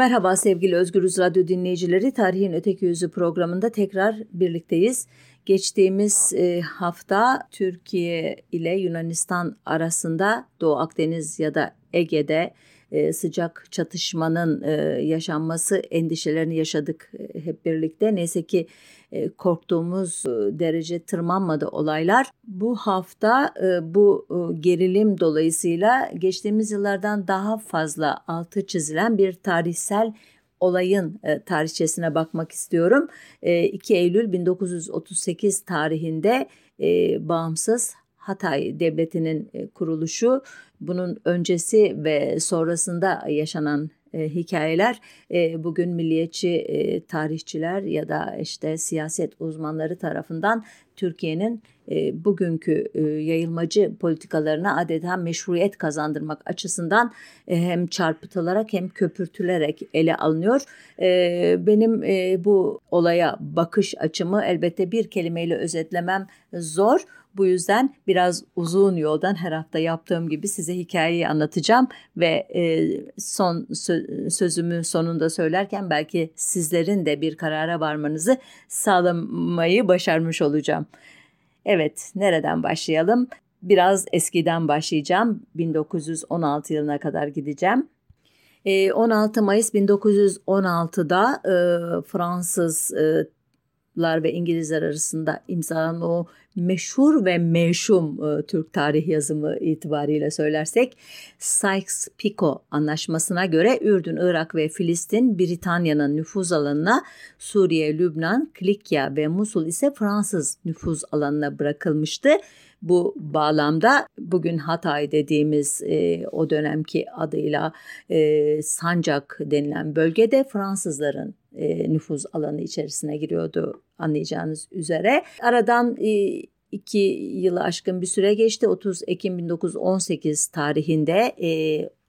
Merhaba sevgili Özgürüz Radyo dinleyicileri. Tarihin Öteki Yüzü programında tekrar birlikteyiz. Geçtiğimiz e, hafta Türkiye ile Yunanistan arasında Doğu Akdeniz ya da Ege'de e, sıcak çatışmanın e, yaşanması endişelerini yaşadık hep birlikte. Neyse ki korktuğumuz derece tırmanmadı olaylar. Bu hafta bu gerilim dolayısıyla geçtiğimiz yıllardan daha fazla altı çizilen bir tarihsel olayın e, tarihçesine bakmak istiyorum. E, 2 Eylül 1938 tarihinde e, bağımsız Hatay Devleti'nin e, kuruluşu, bunun öncesi ve sonrasında yaşanan e, hikayeler e, bugün milliyetçi e, tarihçiler ya da işte siyaset uzmanları tarafından Türkiye'nin e, bugünkü e, yayılmacı politikalarına adeta meşruiyet kazandırmak açısından e, hem çarpıtılarak hem köpürtülerek ele alınıyor. E, benim e, bu olaya bakış açımı elbette bir kelimeyle özetlemem zor. Bu yüzden biraz uzun yoldan her hafta yaptığım gibi size hikayeyi anlatacağım ve e, son sözümü sonunda söylerken belki sizlerin de bir karara varmanızı sağlamayı başarmış olacağım. Evet, nereden başlayalım? Biraz eskiden başlayacağım. 1916 yılına kadar gideceğim. 16 Mayıs 1916'da e, Fransız e, Araplar ve İngilizler arasında imzalanan o meşhur ve meşhum e, Türk tarih yazımı itibariyle söylersek Sykes-Picot anlaşmasına göre Ürdün, Irak ve Filistin Britanya'nın nüfuz alanına, Suriye, Lübnan, Kilikya ve Musul ise Fransız nüfuz alanına bırakılmıştı. Bu bağlamda bugün Hatay dediğimiz e, o dönemki adıyla e, Sancak denilen bölgede Fransızların e, nüfuz alanı içerisine giriyordu anlayacağınız üzere. Aradan e, iki yılı aşkın bir süre geçti. 30 Ekim 1918 tarihinde e,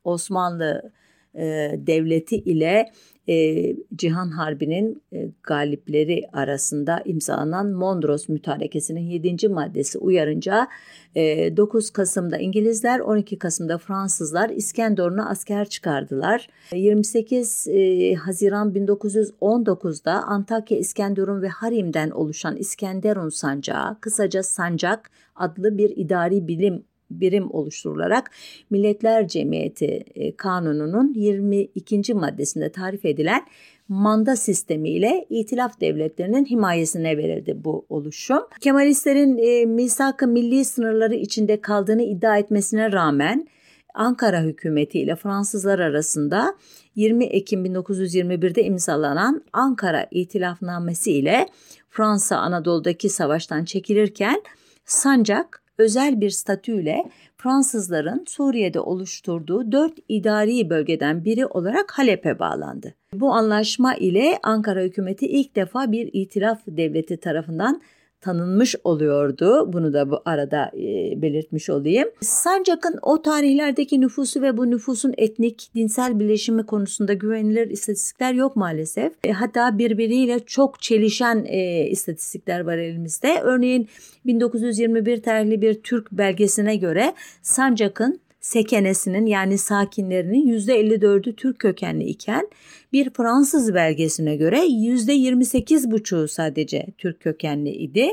Osmanlı e, Devleti ile e, Cihan Harbi'nin e, galipleri arasında imzalanan Mondros Mütarekesi'nin 7. maddesi uyarınca e, 9 Kasım'da İngilizler 12 Kasım'da Fransızlar İskenderun'a asker çıkardılar. 28 e, Haziran 1919'da Antakya, İskenderun ve Harim'den oluşan İskenderun Sancağı kısaca Sancak adlı bir idari bilim birim oluşturularak Milletler Cemiyeti e, Kanunu'nun 22. maddesinde tarif edilen manda sistemiyle itilaf devletlerinin himayesine verildi bu oluşum. Kemalistlerin e, misak-ı milli sınırları içinde kaldığını iddia etmesine rağmen Ankara hükümeti ile Fransızlar arasında 20 Ekim 1921'de imzalanan Ankara İtilafnamesi ile Fransa Anadolu'daki savaştan çekilirken Sancak özel bir statüyle Fransızların Suriye'de oluşturduğu dört idari bölgeden biri olarak Halep'e bağlandı. Bu anlaşma ile Ankara hükümeti ilk defa bir itilaf devleti tarafından tanınmış oluyordu. Bunu da bu arada e, belirtmiş olayım. Sancak'ın o tarihlerdeki nüfusu ve bu nüfusun etnik, dinsel birleşimi konusunda güvenilir istatistikler yok maalesef. E, hatta birbiriyle çok çelişen e, istatistikler var elimizde. Örneğin 1921 tarihli bir Türk belgesine göre Sancak'ın sekenesinin yani sakinlerinin %54'ü Türk kökenli iken bir Fransız belgesine göre %28,5'u sadece Türk kökenli idi.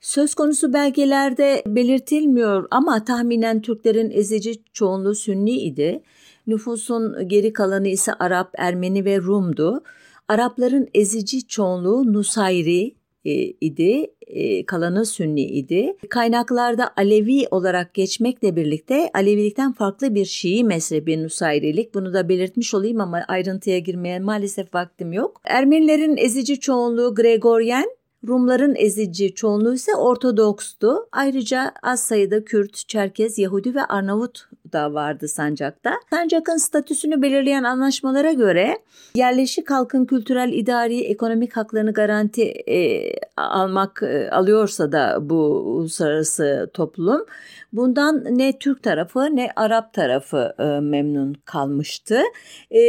Söz konusu belgelerde belirtilmiyor ama tahminen Türklerin ezici çoğunluğu Sünni idi. Nüfusun geri kalanı ise Arap, Ermeni ve Rum'du. Arapların ezici çoğunluğu Nusayri, e, idi. E, kalanı Sünni idi. Kaynaklarda Alevi olarak geçmekle birlikte Alevilikten farklı bir Şii mezhebi Nusayrilik. Bunu da belirtmiş olayım ama ayrıntıya girmeye maalesef vaktim yok. Ermenilerin ezici çoğunluğu Gregoryen, Rumların ezici çoğunluğu ise Ortodokstu. Ayrıca az sayıda Kürt, Çerkez, Yahudi ve Arnavut da vardı Sancak'ta. Sancak'ın statüsünü belirleyen anlaşmalara göre yerleşik halkın kültürel, idari, ekonomik haklarını garanti e, almak e, alıyorsa da bu uluslararası toplum bundan ne Türk tarafı ne Arap tarafı e, memnun kalmıştı. E,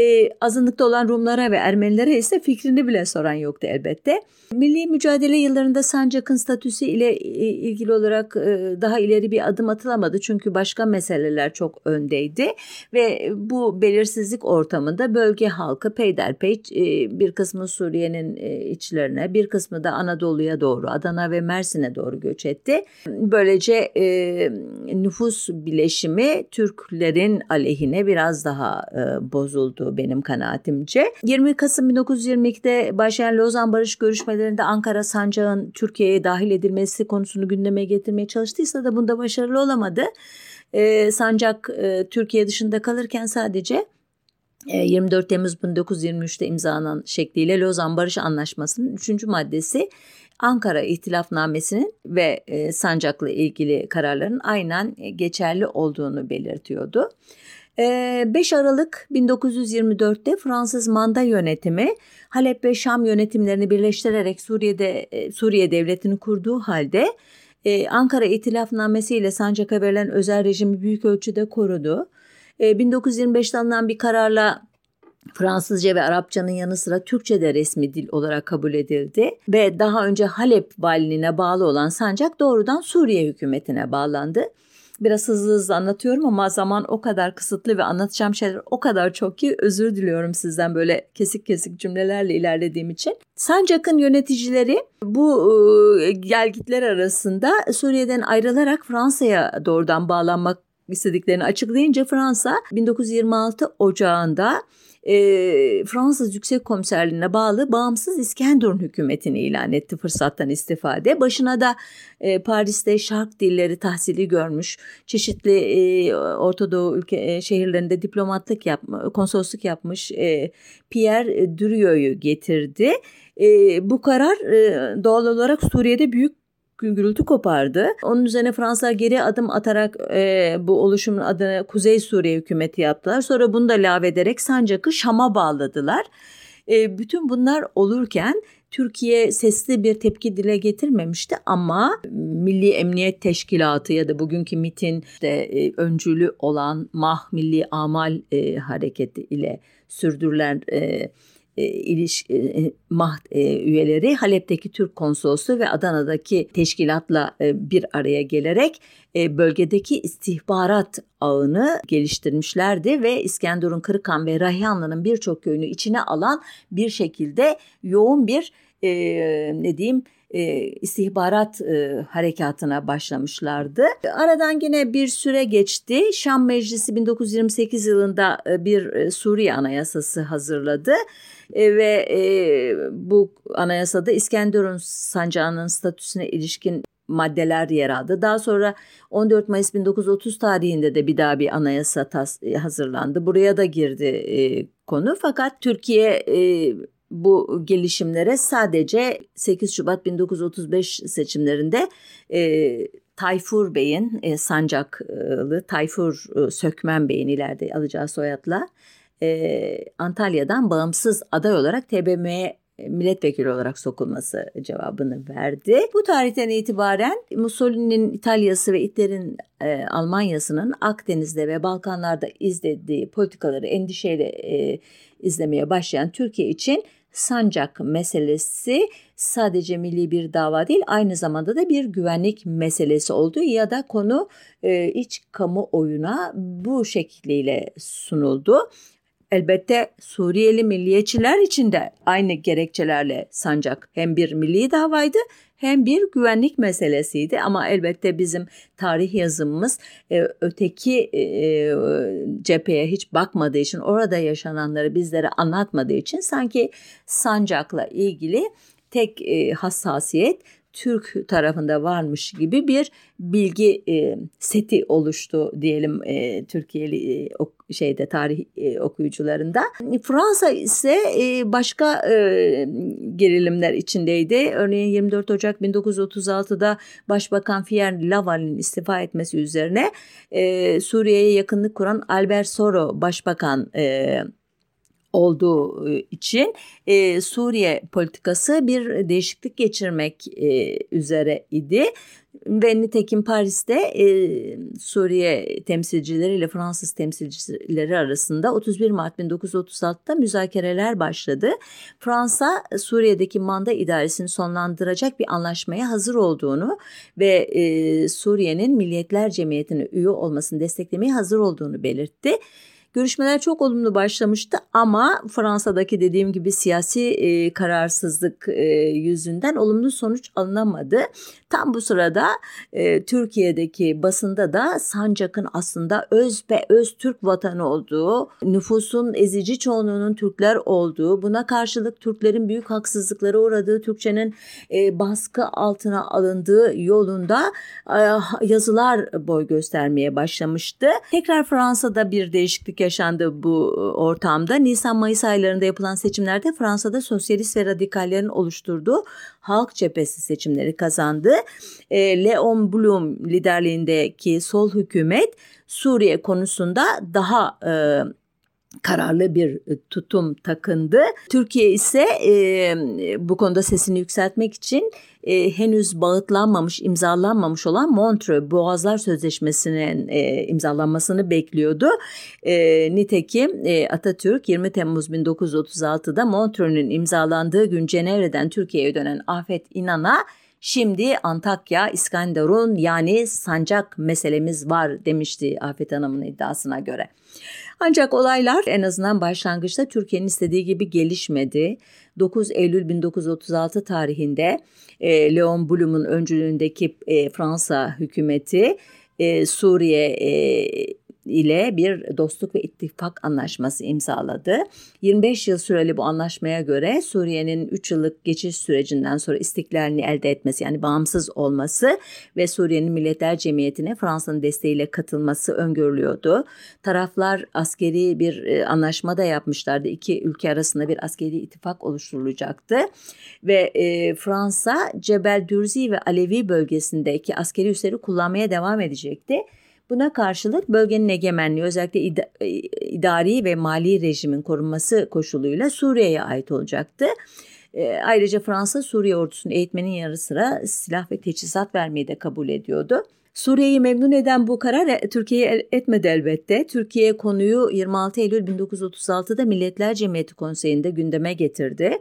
azınlıkta olan Rumlara ve Ermenilere ise fikrini bile soran yoktu elbette. Milli mücadele yıllarında Sancak'ın statüsü ile ilgili olarak e, daha ileri bir adım atılamadı çünkü başka meseleler çok çok öndeydi ve bu belirsizlik ortamında bölge halkı peyderpey e, bir kısmı Suriye'nin e, içlerine bir kısmı da Anadolu'ya doğru Adana ve Mersin'e doğru göç etti. Böylece e, nüfus bileşimi Türklerin aleyhine biraz daha e, bozuldu benim kanaatimce. 20 Kasım 1922'de başlayan Lozan Barış görüşmelerinde Ankara Sancak'ın Türkiye'ye dahil edilmesi konusunu gündeme getirmeye çalıştıysa da bunda başarılı olamadı. E, Sancak e, Türkiye dışında kalırken sadece 24 e, Temmuz 1923'te imzalanan şekliyle Lozan Barış Anlaşması'nın 3. maddesi Ankara İhtilafnamesi'nin ve e, Sancak'la ilgili kararların aynen geçerli olduğunu belirtiyordu. 5 Aralık 1924'te Fransız manda yönetimi Halep ve Şam yönetimlerini birleştirerek Suriye'de Suriye devletini kurduğu halde Ankara İtilafnamesi ile Sancak'a verilen özel rejimi büyük ölçüde korudu. 1925'te alınan bir kararla Fransızca ve Arapçanın yanı sıra Türkçe de resmi dil olarak kabul edildi ve daha önce Halep valiliğine bağlı olan Sancak doğrudan Suriye hükümetine bağlandı. Biraz hızlı hızlı anlatıyorum ama zaman o kadar kısıtlı ve anlatacağım şeyler o kadar çok ki özür diliyorum sizden böyle kesik kesik cümlelerle ilerlediğim için. Sancak'ın yöneticileri bu e, gelgitler arasında Suriye'den ayrılarak Fransa'ya doğrudan bağlanmak istediklerini açıklayınca Fransa 1926 Ocağı'nda e, Fransız Yüksek Komiserliğine bağlı bağımsız İskenderun hükümetini ilan etti fırsattan istifade. Başına da e, Paris'te şark dilleri tahsili görmüş, çeşitli e, Orta Doğu ülke e, şehirlerinde diplomatlık yapma, konsolosluk yapmış e, Pierre Durio'yu getirdi. E, bu karar e, doğal olarak Suriye'de büyük gürültü kopardı. Onun üzerine Fransa geri adım atarak e, bu oluşumun adını Kuzey Suriye hükümeti yaptılar. Sonra bunu da lağvederek Sancak'ı Şam'a bağladılar. E, bütün bunlar olurken Türkiye sesli bir tepki dile getirmemişti ama Milli Emniyet Teşkilatı ya da bugünkü MIT'in işte, e, öncülü olan MAH Milli Amal e, Hareketi ile sürdürülen e, iliş, e, e, maht e, üyeleri Halep'teki Türk konsolosluğu ve Adana'daki teşkilatla bir araya gelerek bölgedeki istihbarat ağını geliştirmişlerdi ve İskenderun, Kırıkan ve Rayhanlı'nın birçok köyünü içine alan bir şekilde yoğun bir ne diyeyim e, istihbarat e, harekatına başlamışlardı. Aradan yine bir süre geçti. Şam Meclisi 1928 yılında bir Suriye Anayasası hazırladı. E, ve e, bu anayasada İskenderun sancağının statüsüne ilişkin maddeler yer aldı. Daha sonra 14 Mayıs 1930 tarihinde de bir daha bir anayasa tas- hazırlandı. Buraya da girdi e, konu fakat Türkiye e, bu gelişimlere sadece 8 Şubat 1935 seçimlerinde e, Tayfur Bey'in e, Sancaklı Tayfur e, Sökmen Bey'in ileride alacağı soyadla e, Antalya'dan bağımsız aday olarak TBMM'ye milletvekili olarak sokulması cevabını verdi. Bu tarihten itibaren Mussolini'nin İtalya'sı ve Hitler'in e, Almanya'sının Akdeniz'de ve Balkanlar'da izlediği politikaları endişeyle e, izlemeye başlayan Türkiye için sancak meselesi sadece milli bir dava değil aynı zamanda da bir güvenlik meselesi oldu ya da konu e, iç kamuoyuna bu şekliyle sunuldu. Elbette Suriyeli milliyetçiler için de aynı gerekçelerle sancak. Hem bir milli davaydı hem bir güvenlik meselesiydi. Ama elbette bizim tarih yazımımız e, öteki e, e, cepheye hiç bakmadığı için orada yaşananları bizlere anlatmadığı için sanki sancakla ilgili tek e, hassasiyet Türk tarafında varmış gibi bir bilgi e, seti oluştu diyelim e, Türkiye'li e, ok, şeyde tarih e, okuyucularında. Fransa ise e, başka e, gerilimler içindeydi. Örneğin 24 Ocak 1936'da Başbakan Pierre Laval'in istifa etmesi üzerine e, Suriye'ye yakınlık kuran Albert Soro Başbakan e, olduğu e, için e, Suriye politikası bir değişiklik geçirmek e, üzere idi. Ve nitekim Paris'te e, Suriye temsilcileri ile Fransız temsilcileri arasında 31 Mart 1936'da müzakereler başladı. Fransa Suriye'deki manda idaresini sonlandıracak bir anlaşmaya hazır olduğunu ve e, Suriye'nin Milliyetler Cemiyeti'ne üye olmasını desteklemeye hazır olduğunu belirtti. Görüşmeler çok olumlu başlamıştı ama Fransa'daki dediğim gibi siyasi e, kararsızlık e, yüzünden olumlu sonuç alınamadı. Tam bu sırada e, Türkiye'deki basında da Sancak'ın aslında öz ve öz Türk vatanı olduğu, nüfusun ezici çoğunluğunun Türkler olduğu, buna karşılık Türklerin büyük haksızlıklara uğradığı, Türkçenin e, baskı altına alındığı yolunda e, yazılar boy göstermeye başlamıştı. Tekrar Fransa'da bir değişiklik yaşandı bu ortamda. Nisan-Mayıs aylarında yapılan seçimlerde Fransa'da sosyalist ve radikallerin oluşturduğu Halk Cephesi seçimleri kazandı. E, Leon Blum liderliğindeki sol hükümet Suriye konusunda daha e, kararlı bir tutum takındı. Türkiye ise e, bu konuda sesini yükseltmek için e, henüz bağıtlanmamış, imzalanmamış olan Montreux Boğazlar Sözleşmesi'nin e, imzalanmasını bekliyordu. E, nitekim e, Atatürk 20 Temmuz 1936'da Montreux'ün imzalandığı gün Cenevre'den Türkiye'ye dönen Afet İnan'a Şimdi Antakya, İskenderun yani sancak meselemiz var demişti Afet Hanım'ın iddiasına göre. Ancak olaylar en azından başlangıçta Türkiye'nin istediği gibi gelişmedi. 9 Eylül 1936 tarihinde e, Leon Blum'un öncülüğündeki e, Fransa hükümeti e, Suriye e, ile bir dostluk ve ittifak anlaşması imzaladı. 25 yıl süreli bu anlaşmaya göre Suriye'nin 3 yıllık geçiş sürecinden sonra istiklalini elde etmesi yani bağımsız olması ve Suriye'nin Milletler Cemiyeti'ne Fransa'nın desteğiyle katılması öngörülüyordu. Taraflar askeri bir e, anlaşma da yapmışlardı. İki ülke arasında bir askeri ittifak oluşturulacaktı ve e, Fransa Cebel Dürzi ve Alevi bölgesindeki askeri üsleri kullanmaya devam edecekti. Buna karşılık bölgenin egemenliği özellikle id- idari ve mali rejimin korunması koşuluyla Suriye'ye ait olacaktı. E, ayrıca Fransa Suriye ordusunun eğitmenin yanı sıra silah ve teçhizat vermeyi de kabul ediyordu. Suriye'yi memnun eden bu karar e, Türkiye'ye etmedi elbette. Türkiye konuyu 26 Eylül 1936'da Milletler Cemiyeti Konseyi'nde gündeme getirdi.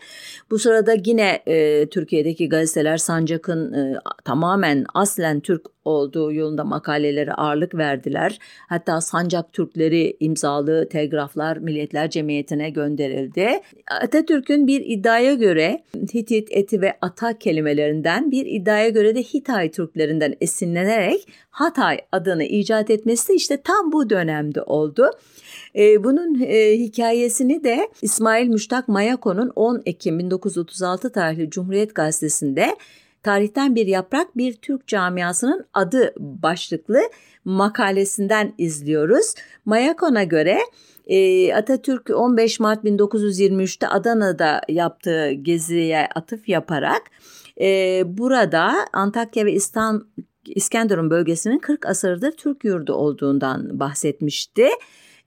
Bu sırada yine e, Türkiye'deki gazeteler Sancak'ın e, tamamen aslen Türk olduğu yolunda makalelere ağırlık verdiler. Hatta Sancak Türkleri imzalı telgraflar Milletler Cemiyeti'ne gönderildi. Atatürk'ün bir iddiaya göre Hitit, Eti ve Ata kelimelerinden bir iddiaya göre de Hitay Türklerinden esinlenerek Hatay adını icat etmesi işte tam bu dönemde oldu. Ee, bunun e, hikayesini de İsmail Müştak Mayako'nun 10 Ekim 1936 tarihli Cumhuriyet Gazetesi'nde Tarihten Bir Yaprak Bir Türk Camiasının adı başlıklı makalesinden izliyoruz. Mayakon'a göre e, Atatürk 15 Mart 1923'te Adana'da yaptığı geziye atıf yaparak e, burada Antakya ve İstanbul İskenderun bölgesinin 40 asırdır Türk yurdu olduğundan bahsetmişti.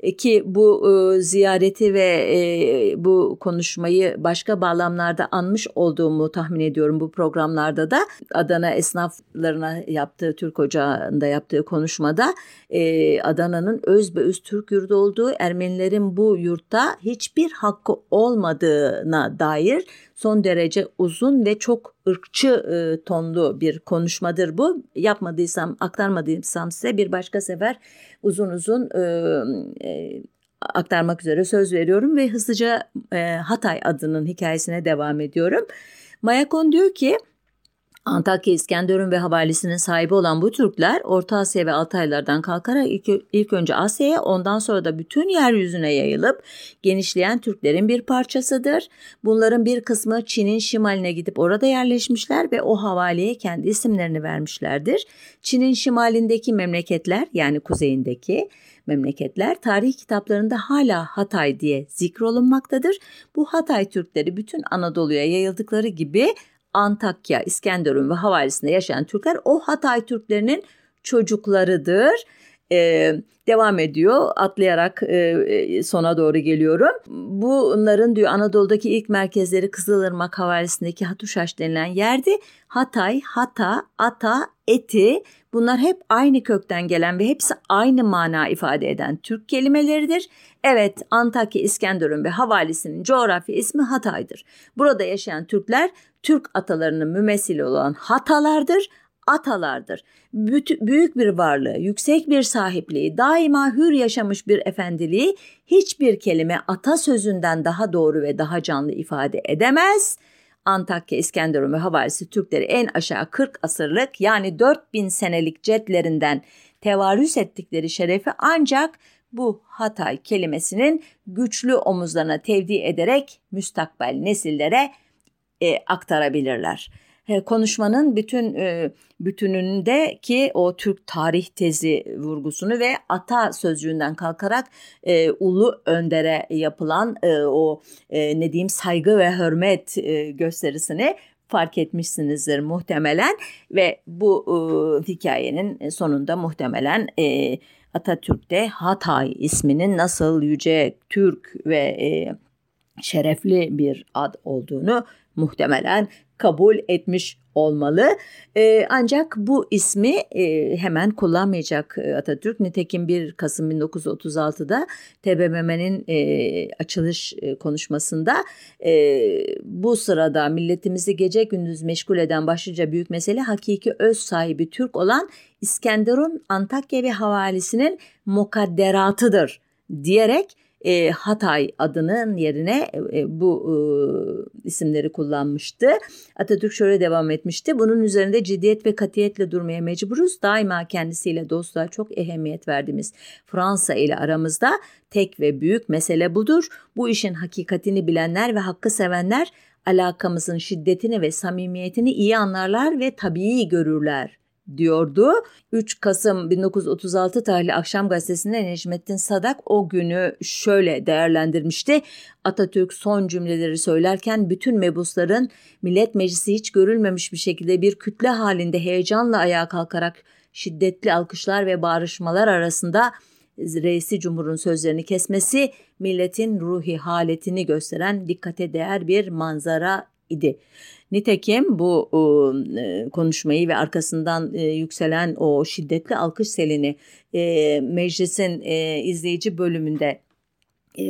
E, ki bu e, ziyareti ve e, bu konuşmayı başka bağlamlarda anmış olduğumu tahmin ediyorum bu programlarda da. Adana esnaflarına yaptığı Türk Ocağı'nda yaptığı konuşmada e, Adana'nın öz ve öz Türk yurdu olduğu Ermenilerin bu yurtta hiçbir hakkı olmadığına dair son derece uzun ve çok ırkçı e, tonlu bir konuşmadır bu. Yapmadıysam, aktarmadıysam size bir başka sefer uzun uzun e, e, aktarmak üzere söz veriyorum ve hızlıca e, Hatay adının hikayesine devam ediyorum. Mayakon diyor ki Antakya, İskenderun ve havalisinin sahibi olan bu Türkler Orta Asya ve Altaylardan kalkarak ilk, ilk önce Asya'ya ondan sonra da bütün yeryüzüne yayılıp genişleyen Türklerin bir parçasıdır. Bunların bir kısmı Çin'in şimaline gidip orada yerleşmişler ve o havaliye kendi isimlerini vermişlerdir. Çin'in şimalindeki memleketler yani kuzeyindeki memleketler tarih kitaplarında hala Hatay diye zikrolunmaktadır. Bu Hatay Türkleri bütün Anadolu'ya yayıldıkları gibi Antakya, İskenderun ve havalisinde yaşayan Türkler o Hatay Türklerinin çocuklarıdır. e, devam ediyor. Atlayarak e, sona doğru geliyorum. Bunların diyor Anadolu'daki ilk merkezleri Kızılırmak Havalisi'ndeki Hatuşaş denilen yerdi. Hatay, Hata, Ata, Eti bunlar hep aynı kökten gelen ve hepsi aynı mana ifade eden Türk kelimeleridir. Evet Antakya, İskenderun ve Havalisi'nin coğrafi ismi Hatay'dır. Burada yaşayan Türkler Türk atalarının mümessili olan Hatalardır atalardır. Büyük bir varlığı, yüksek bir sahipliği, daima hür yaşamış bir efendiliği hiçbir kelime ata sözünden daha doğru ve daha canlı ifade edemez. Antakya, İskenderun ve havalisi Türkleri en aşağı 40 asırlık yani 4000 senelik cetlerinden tevarüs ettikleri şerefi ancak bu Hatay kelimesinin güçlü omuzlarına tevdi ederek müstakbel nesillere e, aktarabilirler konuşmanın bütün e, bütünündeki o Türk tarih tezi vurgusunu ve ata sözcüğünden kalkarak e, ulu öndere yapılan e, o e, ne diyeyim saygı ve hürmet e, gösterisini fark etmişsinizdir muhtemelen ve bu e, hikayenin sonunda muhtemelen e, Atatürk'te Hatay isminin nasıl yüce Türk ve e, şerefli bir ad olduğunu muhtemelen kabul etmiş olmalı. E, ancak bu ismi e, hemen kullanmayacak e, Atatürk. Nitekim 1 Kasım 1936'da TBMM'nin e, açılış e, konuşmasında e, bu sırada milletimizi gece gündüz meşgul eden başlıca büyük mesele hakiki öz sahibi Türk olan İskenderun, Antakya ve havalisinin mukadderatıdır diyerek e, Hatay adının yerine e, bu e, isimleri kullanmıştı. Atatürk şöyle devam etmişti. Bunun üzerinde ciddiyet ve katiyetle durmaya mecburuz. Daima kendisiyle dostluğa çok ehemmiyet verdiğimiz Fransa ile aramızda tek ve büyük mesele budur. Bu işin hakikatini bilenler ve hakkı sevenler alakamızın şiddetini ve samimiyetini iyi anlarlar ve tabii görürler diyordu. 3 Kasım 1936 tarihli Akşam Gazetesi'nde Necmettin Sadak o günü şöyle değerlendirmişti. Atatürk son cümleleri söylerken bütün mebusların Millet Meclisi hiç görülmemiş bir şekilde bir kütle halinde heyecanla ayağa kalkarak şiddetli alkışlar ve bağrışmalar arasında reisi cumhurun sözlerini kesmesi milletin ruhi haletini gösteren dikkate değer bir manzara idi. Nitekim bu e, konuşmayı ve arkasından e, yükselen o şiddetli alkış selini e, meclisin e, izleyici bölümünde e,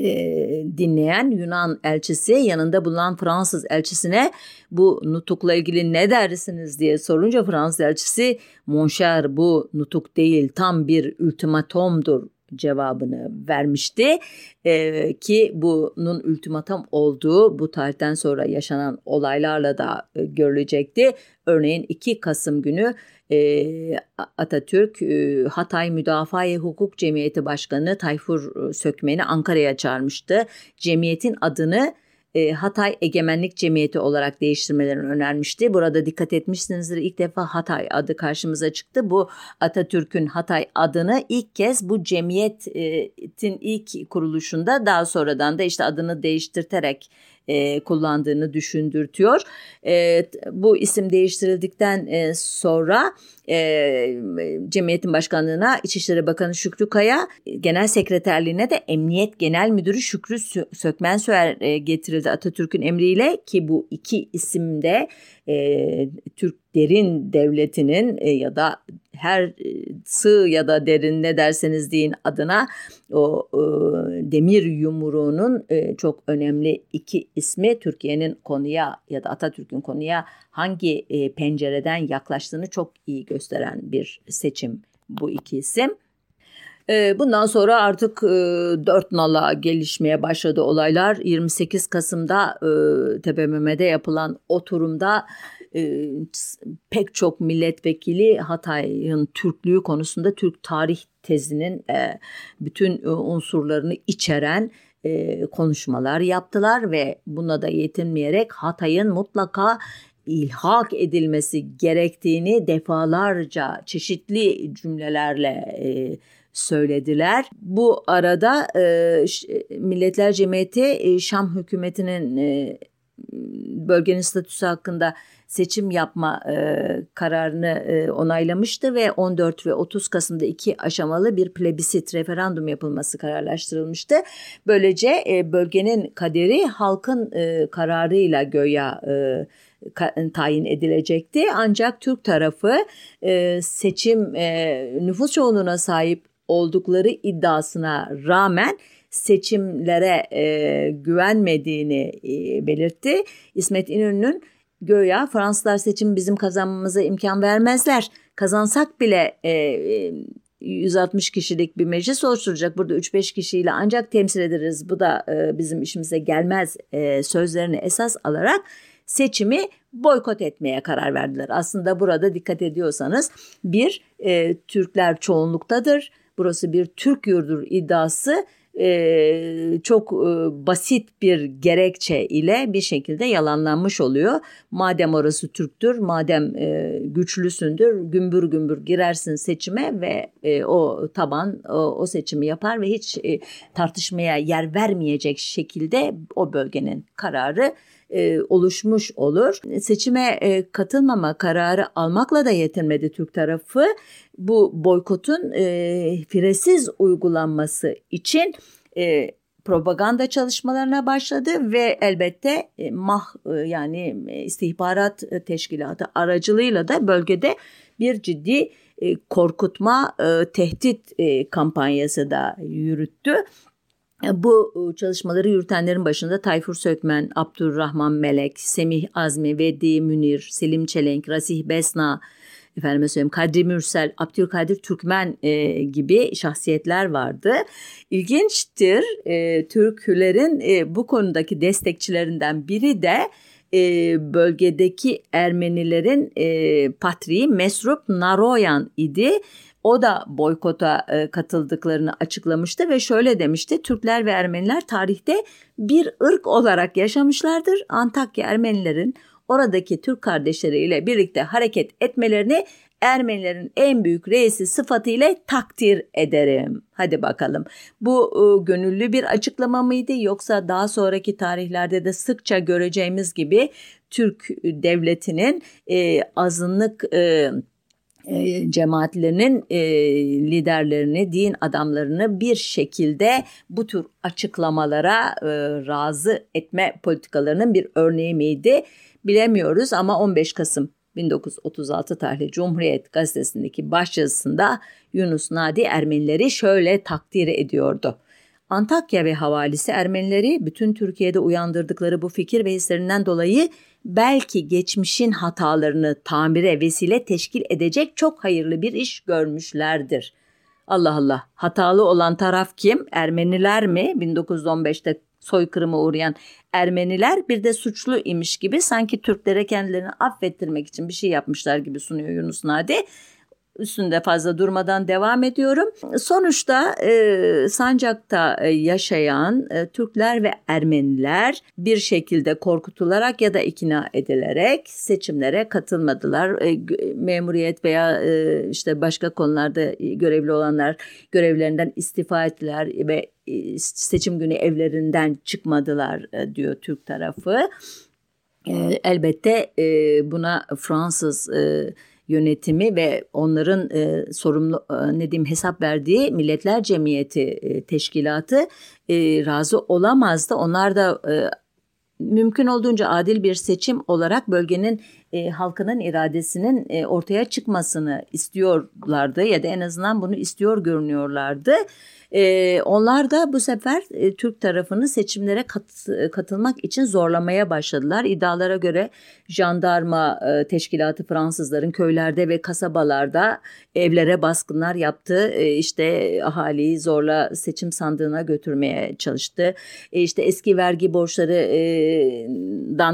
dinleyen Yunan elçisi yanında bulunan Fransız elçisine bu nutukla ilgili ne dersiniz diye sorunca Fransız elçisi Monşer bu nutuk değil tam bir ultimatomdur cevabını vermişti e, ki bunun ultimatum olduğu bu tarihten sonra yaşanan olaylarla da e, görülecekti. Örneğin 2 Kasım günü e, Atatürk e, Hatay Müdafaa Hukuk Cemiyeti Başkanı Tayfur Sökmen'i Ankara'ya çağırmıştı. Cemiyetin adını e, Hatay Egemenlik Cemiyeti olarak değiştirmelerini önermişti. Burada dikkat etmişsinizdir ilk defa Hatay adı karşımıza çıktı. Bu Atatürk'ün Hatay adını ilk kez bu cemiyetin ilk kuruluşunda daha sonradan da işte adını değiştirterek e, kullandığını düşündürtüyor. E, bu isim değiştirildikten e, sonra e, Cemiyet'in başkanlığına İçişleri Bakanı Şükrü Kaya, Genel Sekreterliğine de Emniyet Genel Müdürü Şükrü Sökmensöğer e, getirildi Atatürk'ün emriyle ki bu iki isimde e, Türk devletinin e, ya da her e, sığ ya da derin ne derseniz deyin adına o e, demir yumruğunun e, çok önemli iki ismi Türkiye'nin konuya ya da Atatürk'ün konuya hangi e, pencereden yaklaştığını çok iyi gösteren bir seçim bu iki isim. E, bundan sonra artık e, dört nala gelişmeye başladı olaylar. 28 Kasım'da TBMM'de yapılan oturumda e, pek çok milletvekili Hatay'ın Türklüğü konusunda Türk tarih tezinin e, bütün e, unsurlarını içeren e, konuşmalar yaptılar ve buna da yetinmeyerek Hatay'ın mutlaka ilhak edilmesi gerektiğini defalarca çeşitli cümlelerle söylediler. Bu arada Milletler Cemiyeti Şam hükümetinin bölgenin statüsü hakkında seçim yapma e, kararını e, onaylamıştı ve 14 ve 30 Kasım'da iki aşamalı bir plebisit referandum yapılması kararlaştırılmıştı. Böylece e, bölgenin kaderi halkın e, kararıyla göya e, tayin edilecekti. Ancak Türk tarafı e, seçim e, nüfus çoğunluğuna sahip oldukları iddiasına rağmen seçimlere e, güvenmediğini e, belirtti. İsmet İnönü'nün göya Fransızlar seçim bizim kazanmamıza imkan vermezler. Kazansak bile e, 160 e, kişilik bir meclis oluşturacak. Burada 3-5 kişiyle ancak temsil ederiz. Bu da e, bizim işimize gelmez e, sözlerini esas alarak seçimi boykot etmeye karar verdiler. Aslında burada dikkat ediyorsanız bir e, Türkler çoğunluktadır. Burası bir Türk yurdur iddiası e, çok e, basit bir gerekçe ile bir şekilde yalanlanmış oluyor. Madem orası Türktür, madem e, güçlüsündür, gümbür gümbür girersin seçime ve e, o taban o, o seçimi yapar ve hiç e, tartışmaya yer vermeyecek şekilde o bölgenin kararı e, oluşmuş olur. Seçime e, katılmama kararı almakla da yetinmedi Türk tarafı. Bu boykotun e, firesiz uygulanması için e, propaganda çalışmalarına başladı ve elbette MAH yani istihbarat teşkilatı aracılığıyla da bölgede bir ciddi korkutma, tehdit kampanyası da yürüttü. Bu ıı, çalışmaları yürütenlerin başında Tayfur Sökmen, Abdurrahman Melek, Semih Azmi, Veddi Münir, Selim Çelenk, Rasih Besna, efendime söyleyeyim Kadri Mürsel, Abdülkadir Türkmen e, gibi şahsiyetler vardı. İlginçtir e, Türklerin e, bu konudaki destekçilerinden biri de e, bölgedeki Ermenilerin e, patriği Mesrup Naroyan idi o da boykota e, katıldıklarını açıklamıştı ve şöyle demişti. Türkler ve Ermeniler tarihte bir ırk olarak yaşamışlardır. Antakya Ermenilerin oradaki Türk kardeşleriyle birlikte hareket etmelerini Ermenilerin en büyük reisi sıfatıyla takdir ederim. Hadi bakalım. Bu e, gönüllü bir açıklama mıydı yoksa daha sonraki tarihlerde de sıkça göreceğimiz gibi Türk devletinin e, azınlık e, e, cemaatlerinin e, liderlerini, din adamlarını bir şekilde bu tür açıklamalara e, razı etme politikalarının bir örneği miydi bilemiyoruz ama 15 Kasım 1936 tarihli Cumhuriyet gazetesindeki başyazısında Yunus Nadi Ermenileri şöyle takdir ediyordu. Antakya ve havalisi Ermenileri bütün Türkiye'de uyandırdıkları bu fikir ve hislerinden dolayı belki geçmişin hatalarını tamire vesile teşkil edecek çok hayırlı bir iş görmüşlerdir. Allah Allah hatalı olan taraf kim? Ermeniler mi? 1915'te soykırıma uğrayan Ermeniler bir de suçlu imiş gibi sanki Türklere kendilerini affettirmek için bir şey yapmışlar gibi sunuyor Yunus Nadi üstünde fazla durmadan devam ediyorum. Sonuçta e, Sancak'ta e, yaşayan e, Türkler ve Ermeniler bir şekilde korkutularak ya da ikna edilerek seçimlere katılmadılar. E, memuriyet veya e, işte başka konularda görevli olanlar görevlerinden istifa ettiler ve e, seçim günü evlerinden çıkmadılar e, diyor Türk tarafı. E, elbette e, buna Fransız e, yönetimi ve onların e, sorumlu e, ne diyeyim hesap verdiği Milletler Cemiyeti e, teşkilatı e, razı olamazdı. Onlar da e, mümkün olduğunca adil bir seçim olarak bölgenin e, halkının iradesinin e, ortaya çıkmasını istiyorlardı ya da en azından bunu istiyor görünüyorlardı. E, onlar da bu sefer e, Türk tarafını seçimlere kat, katılmak için zorlamaya başladılar. İddialara göre jandarma e, teşkilatı Fransızların köylerde ve kasabalarda evlere baskınlar yaptı. E, işte ahaliyi zorla seçim sandığına götürmeye çalıştı. E, işte eski vergi borçları e,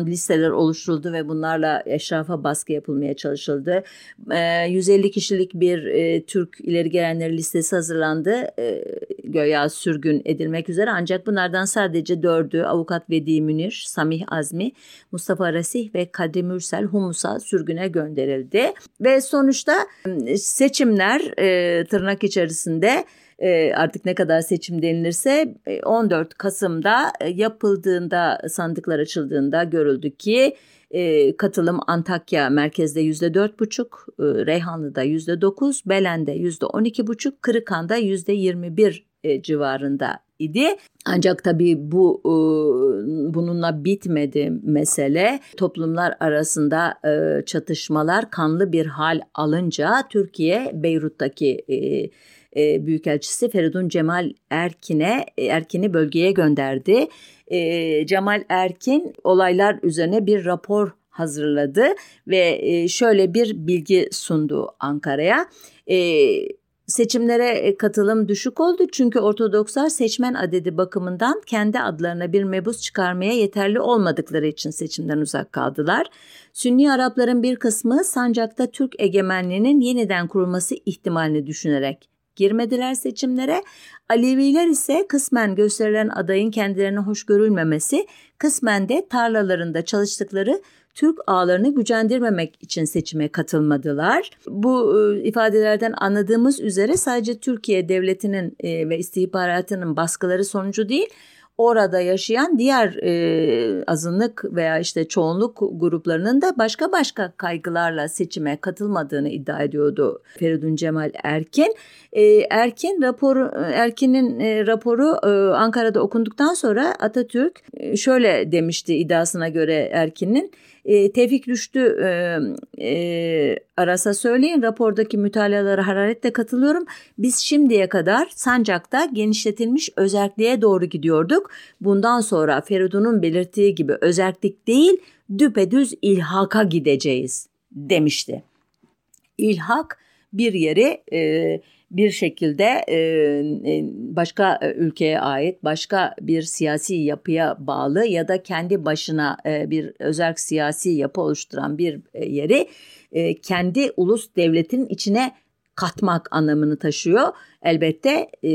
listeler oluşturuldu ve bunlarla eşrafa baskı yapılmaya çalışıldı. E, 150 kişilik bir e, Türk ileri gelenleri listesi hazırlandı. E, göya sürgün edilmek üzere ancak bunlardan sadece dördü avukat Vedi Münir, Samih Azmi, Mustafa Rasih ve Kadri Mürsel Humus'a sürgüne gönderildi. Ve sonuçta ıı, seçimler e, tırnak içerisinde e, artık ne kadar seçim denilirse 14 e, Kasım'da e, yapıldığında sandıklar açıldığında görüldü ki katılım Antakya merkezde yüzde dört buçuk, Reyhanlı'da yüzde dokuz, Belen'de yüzde on iki buçuk, Kırıkan'da yüzde yirmi bir civarında idi. Ancak tabii bu bununla bitmedi mesele. Toplumlar arasında çatışmalar kanlı bir hal alınca Türkiye Beyrut'taki e, Büyükelçisi Feridun Cemal Erkin'e e, Erkin'i bölgeye gönderdi. E, Cemal Erkin olaylar üzerine bir rapor hazırladı ve e, şöyle bir bilgi sundu Ankara'ya. E, Seçimlere katılım düşük oldu çünkü Ortodokslar seçmen adedi bakımından kendi adlarına bir mebus çıkarmaya yeterli olmadıkları için seçimden uzak kaldılar. Sünni Arapların bir kısmı Sancak'ta Türk egemenliğinin yeniden kurulması ihtimalini düşünerek girmediler seçimlere. Aleviler ise kısmen gösterilen adayın kendilerine hoş görülmemesi, kısmen de tarlalarında çalıştıkları Türk ağlarını gücendirmemek için seçime katılmadılar. Bu e, ifadelerden anladığımız üzere sadece Türkiye devletinin e, ve istihbaratının baskıları sonucu değil, orada yaşayan diğer e, azınlık veya işte çoğunluk gruplarının da başka başka kaygılarla seçime katılmadığını iddia ediyordu Feridun Cemal Erkin. E, Erkin raporu Erkin'in e, raporu e, Ankara'da okunduktan sonra Atatürk e, şöyle demişti iddiasına göre Erkin'in e, Tevfik Rüştü e, e, arasa söyleyin rapordaki mütalalara hararetle katılıyorum. Biz şimdiye kadar Sancak'ta genişletilmiş özelliğe doğru gidiyorduk. Bundan sonra Feridun'un belirttiği gibi özellik değil düpedüz ilhaka gideceğiz demişti. İlhak bir yeri e, bir şekilde e, e, başka ülkeye ait başka bir siyasi yapıya bağlı ya da kendi başına e, bir özel siyasi yapı oluşturan bir yeri kendi ulus devletin içine katmak anlamını taşıyor. Elbette e,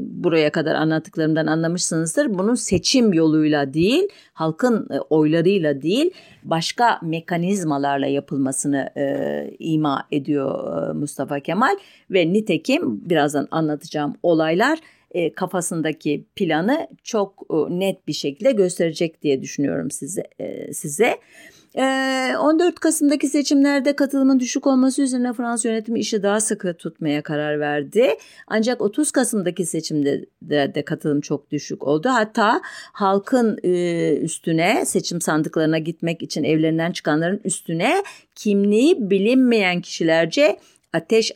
buraya kadar anlattıklarımdan anlamışsınızdır. Bunun seçim yoluyla değil, halkın e, oylarıyla değil, başka mekanizmalarla yapılmasını e, ima ediyor e, Mustafa Kemal ve nitekim birazdan anlatacağım olaylar e, kafasındaki planı çok e, net bir şekilde gösterecek diye düşünüyorum size. E, size. 14 ee, Kasım'daki seçimlerde katılımın düşük olması üzerine Fransız yönetimi işi daha sıkı tutmaya karar verdi. Ancak 30 Kasım'daki seçimde de, de katılım çok düşük oldu. Hatta halkın e, üstüne seçim sandıklarına gitmek için evlerinden çıkanların üstüne kimliği bilinmeyen kişilerce ateş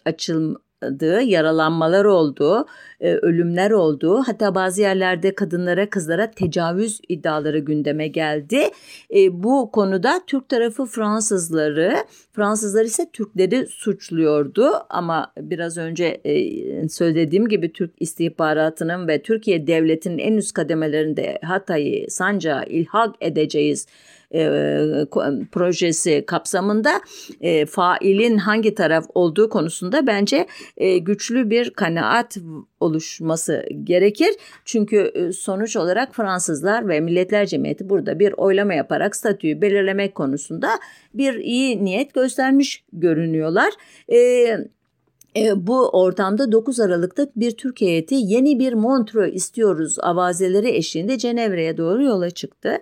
açılma yaralanmalar oldu, e, ölümler oldu. Hatta bazı yerlerde kadınlara, kızlara tecavüz iddiaları gündeme geldi. E, bu konuda Türk tarafı Fransızları, Fransızlar ise Türkleri suçluyordu. Ama biraz önce e, söylediğim gibi Türk istihbaratının ve Türkiye devletinin en üst kademelerinde Hatay'ı, Sancağı ilhak edeceğiz e, projesi kapsamında e, failin hangi taraf olduğu konusunda bence e, güçlü bir kanaat oluşması gerekir. Çünkü e, sonuç olarak Fransızlar ve Milletler Cemiyeti burada bir oylama yaparak statüyü belirlemek konusunda bir iyi niyet göstermiş görünüyorlar. Eee e, bu ortamda 9 Aralık'ta bir Türk heyeti yeni bir Montreux istiyoruz avazeleri eşliğinde Cenevre'ye doğru yola çıktı.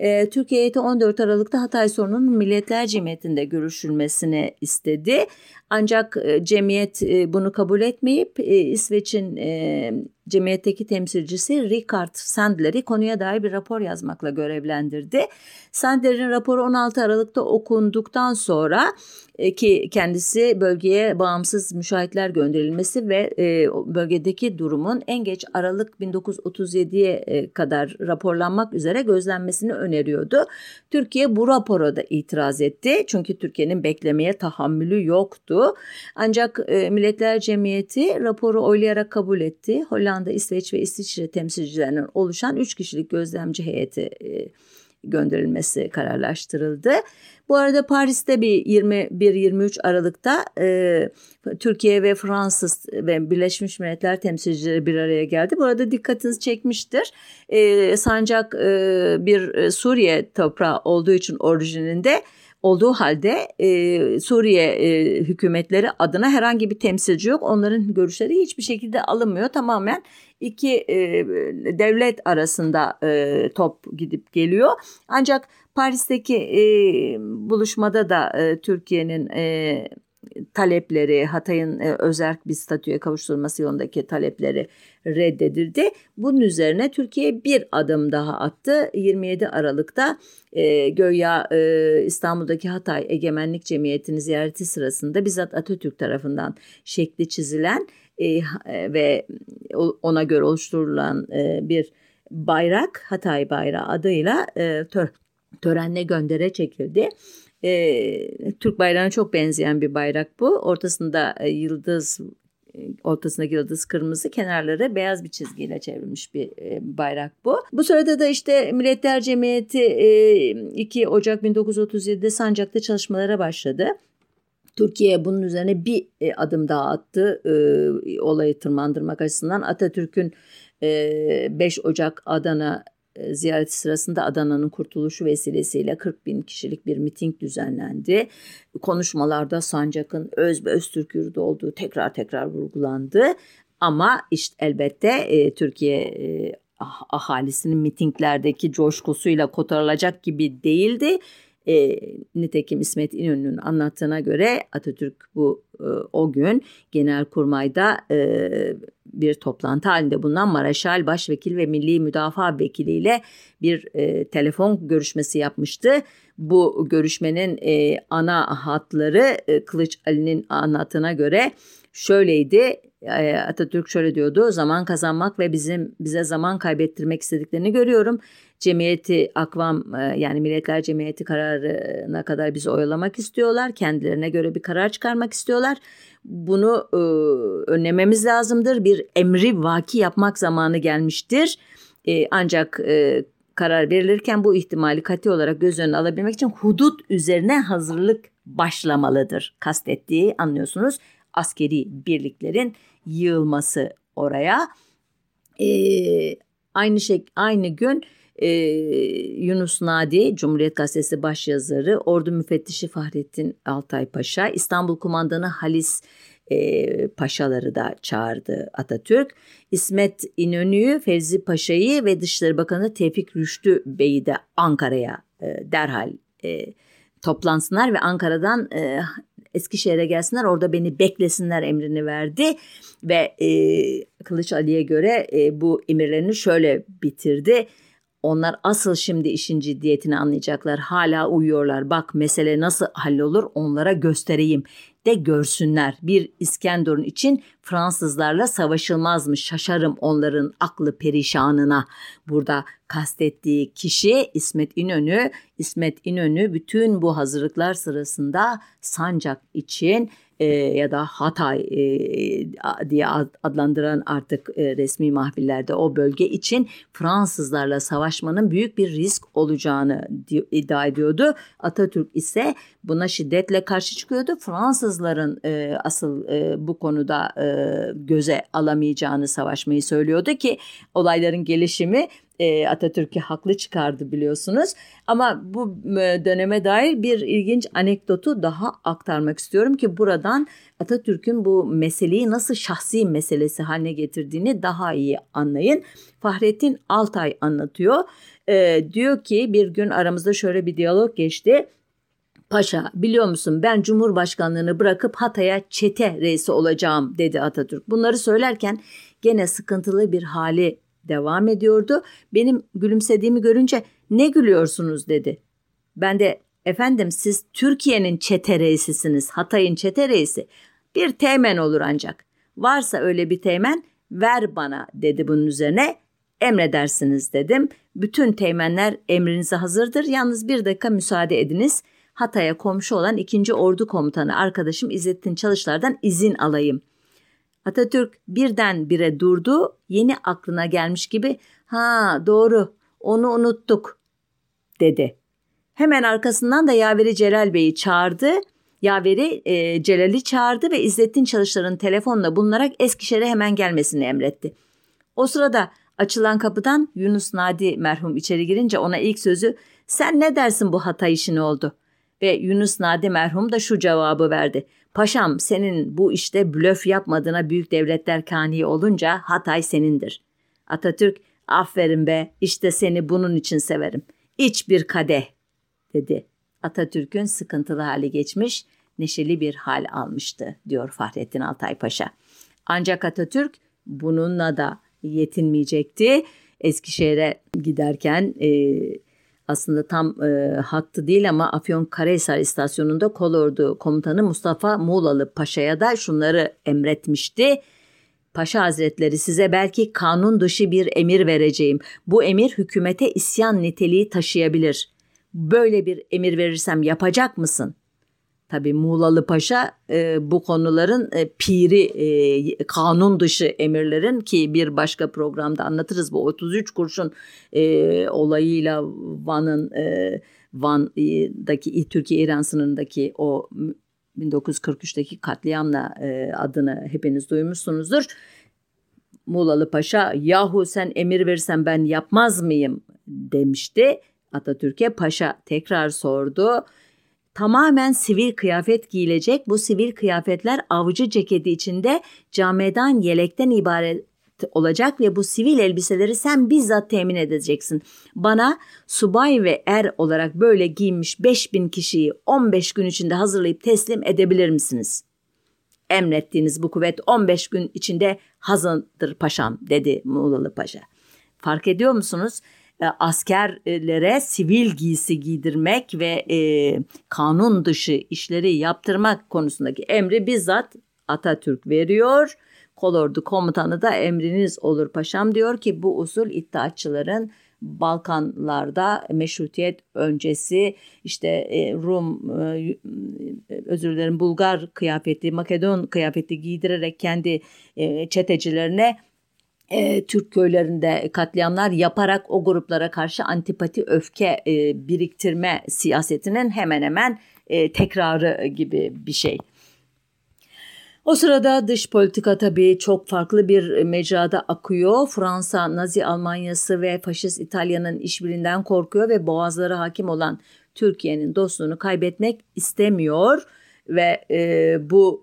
E, Türk heyeti 14 Aralık'ta Hatay sorununun Milletler Cemiyeti'nde görüşülmesini istedi. Ancak e, cemiyet e, bunu kabul etmeyip e, İsveç'in cemiyetteki temsilcisi Richard Sandler'i konuya dair bir rapor yazmakla görevlendirdi. Sandler'in raporu 16 Aralık'ta okunduktan sonra ki kendisi bölgeye bağımsız müşahitler gönderilmesi ve bölgedeki durumun en geç Aralık 1937'ye e, kadar raporlanmak üzere gözlenmesini öneriyordu. Türkiye bu rapora da itiraz etti. Çünkü Türkiye'nin beklemeye tahammülü yoktu. Ancak Milletler Cemiyeti raporu oylayarak kabul etti. Hollanda, İsveç ve İsviçre temsilcilerinden oluşan 3 kişilik gözlemci heyeti gönderilmesi kararlaştırıldı. Bu arada Paris'te bir 21-23 Aralık'ta e, Türkiye ve Fransız ve Birleşmiş Milletler temsilcileri bir araya geldi. Burada dikkatinizi çekmiştir. E, sancak e, bir Suriye toprağı olduğu için orijininde Olduğu halde e, Suriye e, hükümetleri adına herhangi bir temsilci yok. Onların görüşleri hiçbir şekilde alınmıyor. Tamamen iki e, devlet arasında e, top gidip geliyor. Ancak Paris'teki e, buluşmada da e, Türkiye'nin e, talepleri, Hatay'ın e, özerk bir statüye kavuşturulması yolundaki talepleri reddedildi. Bunun üzerine Türkiye bir adım daha attı. 27 Aralık'ta e, Göya e, İstanbul'daki Hatay Egemenlik Cemiyeti'ni ziyareti sırasında bizzat Atatürk tarafından şekli çizilen e, e ve ona göre oluşturulan e, bir bayrak Hatay bayrağı adıyla e, tör, törenle göndere çekildi. E, Türk bayrağına çok benzeyen bir bayrak bu. Ortasında e, yıldız ortasındaki yıldız kırmızı kenarları beyaz bir çizgiyle çevrilmiş bir e, bayrak bu. Bu sırada da işte Milletler Cemiyeti e, 2 Ocak 1937'de Sancak'ta çalışmalara başladı. Türkiye bunun üzerine bir e, adım daha attı e, olayı tırmandırmak açısından. Atatürk'ün e, 5 Ocak Adana e, ziyareti sırasında Adana'nın kurtuluşu vesilesiyle 40 bin kişilik bir miting düzenlendi. Konuşmalarda Sancak'ın öz ve öz Türk yurdu olduğu tekrar tekrar vurgulandı. Ama işte elbette e, Türkiye e, ah, ahalisinin mitinglerdeki coşkusuyla kotarılacak gibi değildi. E, nitekim İsmet İnönü'nün anlattığına göre Atatürk bu e, o gün Genelkurmay'da e, bir toplantı halinde bulunan Maraşal Başvekil ve Milli Müdafaa Vekili ile bir e, telefon görüşmesi yapmıştı. Bu görüşmenin e, ana hatları e, Kılıç Ali'nin anlattığına göre şöyleydi. Atatürk şöyle diyordu. Zaman kazanmak ve bizim bize zaman kaybettirmek istediklerini görüyorum. Cemiyeti akvam yani Milletler Cemiyeti kararına kadar bizi oyalamak istiyorlar. Kendilerine göre bir karar çıkarmak istiyorlar. Bunu önlememiz lazımdır. Bir emri vaki yapmak zamanı gelmiştir. Ancak karar verilirken bu ihtimali kati olarak göz önüne alabilmek için hudut üzerine hazırlık başlamalıdır. Kastettiği anlıyorsunuz askeri birliklerin yığılması oraya. Ee, aynı şey aynı gün e, Yunus Nadi, Cumhuriyet Gazetesi başyazarı, Ordu Müfettişi Fahrettin Altay Paşa, İstanbul Kumandanı Halis e, Paşaları da çağırdı Atatürk. İsmet İnönü'yü, Fevzi Paşa'yı ve Dışişleri Bakanı Tevfik Rüştü Bey'i de Ankara'ya e, derhal e, toplansınlar ve Ankara'dan e, Eskişehir'e gelsinler orada beni beklesinler emrini verdi ve e, Kılıç Ali'ye göre e, bu emirlerini şöyle bitirdi. Onlar asıl şimdi işin ciddiyetini anlayacaklar. Hala uyuyorlar. Bak mesele nasıl hallolur onlara göstereyim de görsünler. Bir İskenderun için Fransızlarla savaşılmazmış. Şaşarım onların aklı perişanına. Burada kastettiği kişi İsmet İnönü. İsmet İnönü bütün bu hazırlıklar sırasında Sancak için e, ya da Hatay e, diye adlandıran artık e, resmi mahfillerde o bölge için Fransızlarla savaşmanın büyük bir risk olacağını iddia ediyordu. Atatürk ise buna şiddetle karşı çıkıyordu. Fransızların e, asıl e, bu konuda e, göze alamayacağını savaşmayı söylüyordu ki olayların gelişimi e, Atatürk'ü haklı çıkardı biliyorsunuz. Ama bu e, döneme dair bir ilginç anekdotu daha aktarmak istiyorum ki buradan Atatürk'ün bu meseleyi nasıl şahsi meselesi haline getirdiğini daha iyi anlayın. Fahrettin Altay anlatıyor. E, diyor ki bir gün aramızda şöyle bir diyalog geçti. Paşa biliyor musun ben Cumhurbaşkanlığını bırakıp Hatay'a çete reisi olacağım dedi Atatürk. Bunları söylerken gene sıkıntılı bir hali devam ediyordu. Benim gülümsediğimi görünce ne gülüyorsunuz dedi. Ben de efendim siz Türkiye'nin çete reisisiniz, Hatay'ın çete reisi. Bir teğmen olur ancak. Varsa öyle bir teğmen ver bana dedi bunun üzerine. Emredersiniz dedim. Bütün teğmenler emrinize hazırdır. Yalnız bir dakika müsaade ediniz. Hatay'a komşu olan 2. Ordu Komutanı arkadaşım İzzettin Çalışlar'dan izin alayım. Atatürk birden bire durdu, yeni aklına gelmiş gibi ha doğru onu unuttuk dedi. Hemen arkasından da Yaveri Celal Bey'i çağırdı. Yaveri e, Celal'i çağırdı ve İzzettin Çalışlar'ın telefonla bulunarak Eskişehir'e hemen gelmesini emretti. O sırada açılan kapıdan Yunus Nadi merhum içeri girince ona ilk sözü sen ne dersin bu hata işini oldu? Ve Yunus Nadi merhum da şu cevabı verdi. Paşam senin bu işte blöf yapmadığına büyük devletler kani olunca Hatay senindir. Atatürk aferin be işte seni bunun için severim. İç bir kadeh dedi. Atatürk'ün sıkıntılı hali geçmiş, neşeli bir hal almıştı diyor Fahrettin Altay Paşa. Ancak Atatürk bununla da yetinmeyecekti. Eskişehir'e giderken e, aslında tam e, hattı değil ama Afyon Karahisar istasyonunda kolordu komutanı Mustafa Muğlalı Paşa'ya da şunları emretmişti. Paşa Hazretleri size belki kanun dışı bir emir vereceğim. Bu emir hükümete isyan niteliği taşıyabilir. Böyle bir emir verirsem yapacak mısın? Tabii Muğlalı Paşa e, bu konuların e, piri e, kanun dışı emirlerin ki bir başka programda anlatırız bu 33 kurşun e, olayıyla Van'ın e, Van'daki Türkiye-İran sınırındaki o 1943'teki katliamla e, adını hepiniz duymuşsunuzdur. Muğlalı Paşa yahu sen emir verirsen ben yapmaz mıyım demişti. Atatürk'e paşa tekrar sordu tamamen sivil kıyafet giyilecek. Bu sivil kıyafetler avcı ceketi içinde camiden yelekten ibaret olacak ve bu sivil elbiseleri sen bizzat temin edeceksin. Bana subay ve er olarak böyle giyinmiş 5000 kişiyi 15 gün içinde hazırlayıp teslim edebilir misiniz? Emrettiğiniz bu kuvvet 15 gün içinde hazırdır paşam dedi Muğlalı Paşa. Fark ediyor musunuz? E, askerlere sivil giysi giydirmek ve e, kanun dışı işleri yaptırmak konusundaki emri bizzat Atatürk veriyor. Kolordu komutanı da emriniz olur paşam diyor ki bu usul iddiaçıların Balkanlarda meşrutiyet öncesi işte e, Rum e, özür dilerim Bulgar kıyafeti Makedon kıyafeti giydirerek kendi çetecilerine e, Türk köylerinde katliamlar yaparak o gruplara karşı antipati, öfke e, biriktirme siyasetinin hemen hemen e, tekrarı gibi bir şey. O sırada dış politika tabii çok farklı bir mecrada akıyor. Fransa, Nazi Almanyası ve faşist İtalya'nın işbirinden korkuyor ve boğazlara hakim olan Türkiye'nin dostluğunu kaybetmek istemiyor ve e, bu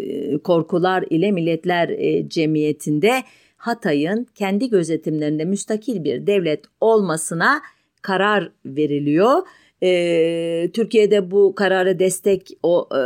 e, korkular ile Milletler e, Cemiyeti'nde Hatay'ın kendi gözetimlerinde müstakil bir devlet olmasına karar veriliyor. Ee, Türkiye'de bu karara destek o e,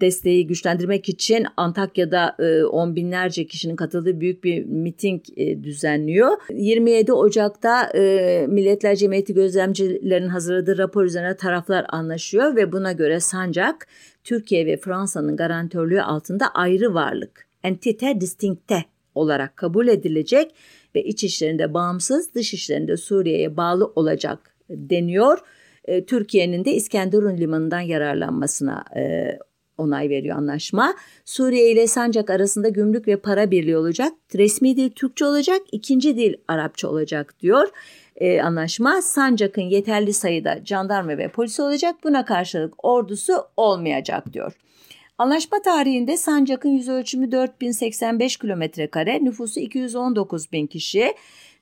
desteği güçlendirmek için Antakya'da e, on binlerce kişinin katıldığı büyük bir miting e, düzenliyor. 27 Ocak'ta e, Milletler Cemiyeti gözlemcilerin hazırladığı rapor üzerine taraflar anlaşıyor ve buna göre Sancak Türkiye ve Fransa'nın garantörlüğü altında ayrı varlık, entite distincte olarak kabul edilecek ve iç işlerinde bağımsız, dış işlerinde Suriye'ye bağlı olacak deniyor. E, Türkiye'nin de İskenderun limanından yararlanmasına e, onay veriyor anlaşma. Suriye ile Sancak arasında gümrük ve para birliği olacak. Resmi dil Türkçe olacak, ikinci dil Arapça olacak diyor. Ee, anlaşma Sancak'ın yeterli sayıda jandarma ve polis olacak. Buna karşılık ordusu olmayacak diyor. Anlaşma tarihinde Sancak'ın yüz ölçümü 4085 kilometre kare, nüfusu 219 bin kişi,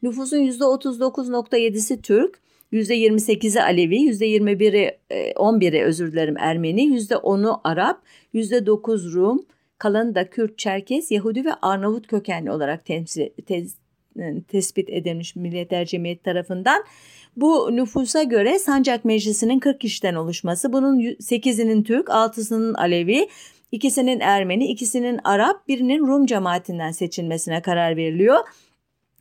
nüfusun %39.7'si Türk, %28'i Alevi, %21'i 11'i e, özür dilerim Ermeni, %10'u Arap, %9 Rum, kalanı da Kürt, Çerkez, Yahudi ve Arnavut kökenli olarak temsil, tespit edilmiş Milletler Cemiyeti tarafından. Bu nüfusa göre Sancak Meclisi'nin 40 kişiden oluşması, bunun 8'inin Türk, 6'sının Alevi, ikisinin Ermeni, ikisinin Arap, birinin Rum cemaatinden seçilmesine karar veriliyor.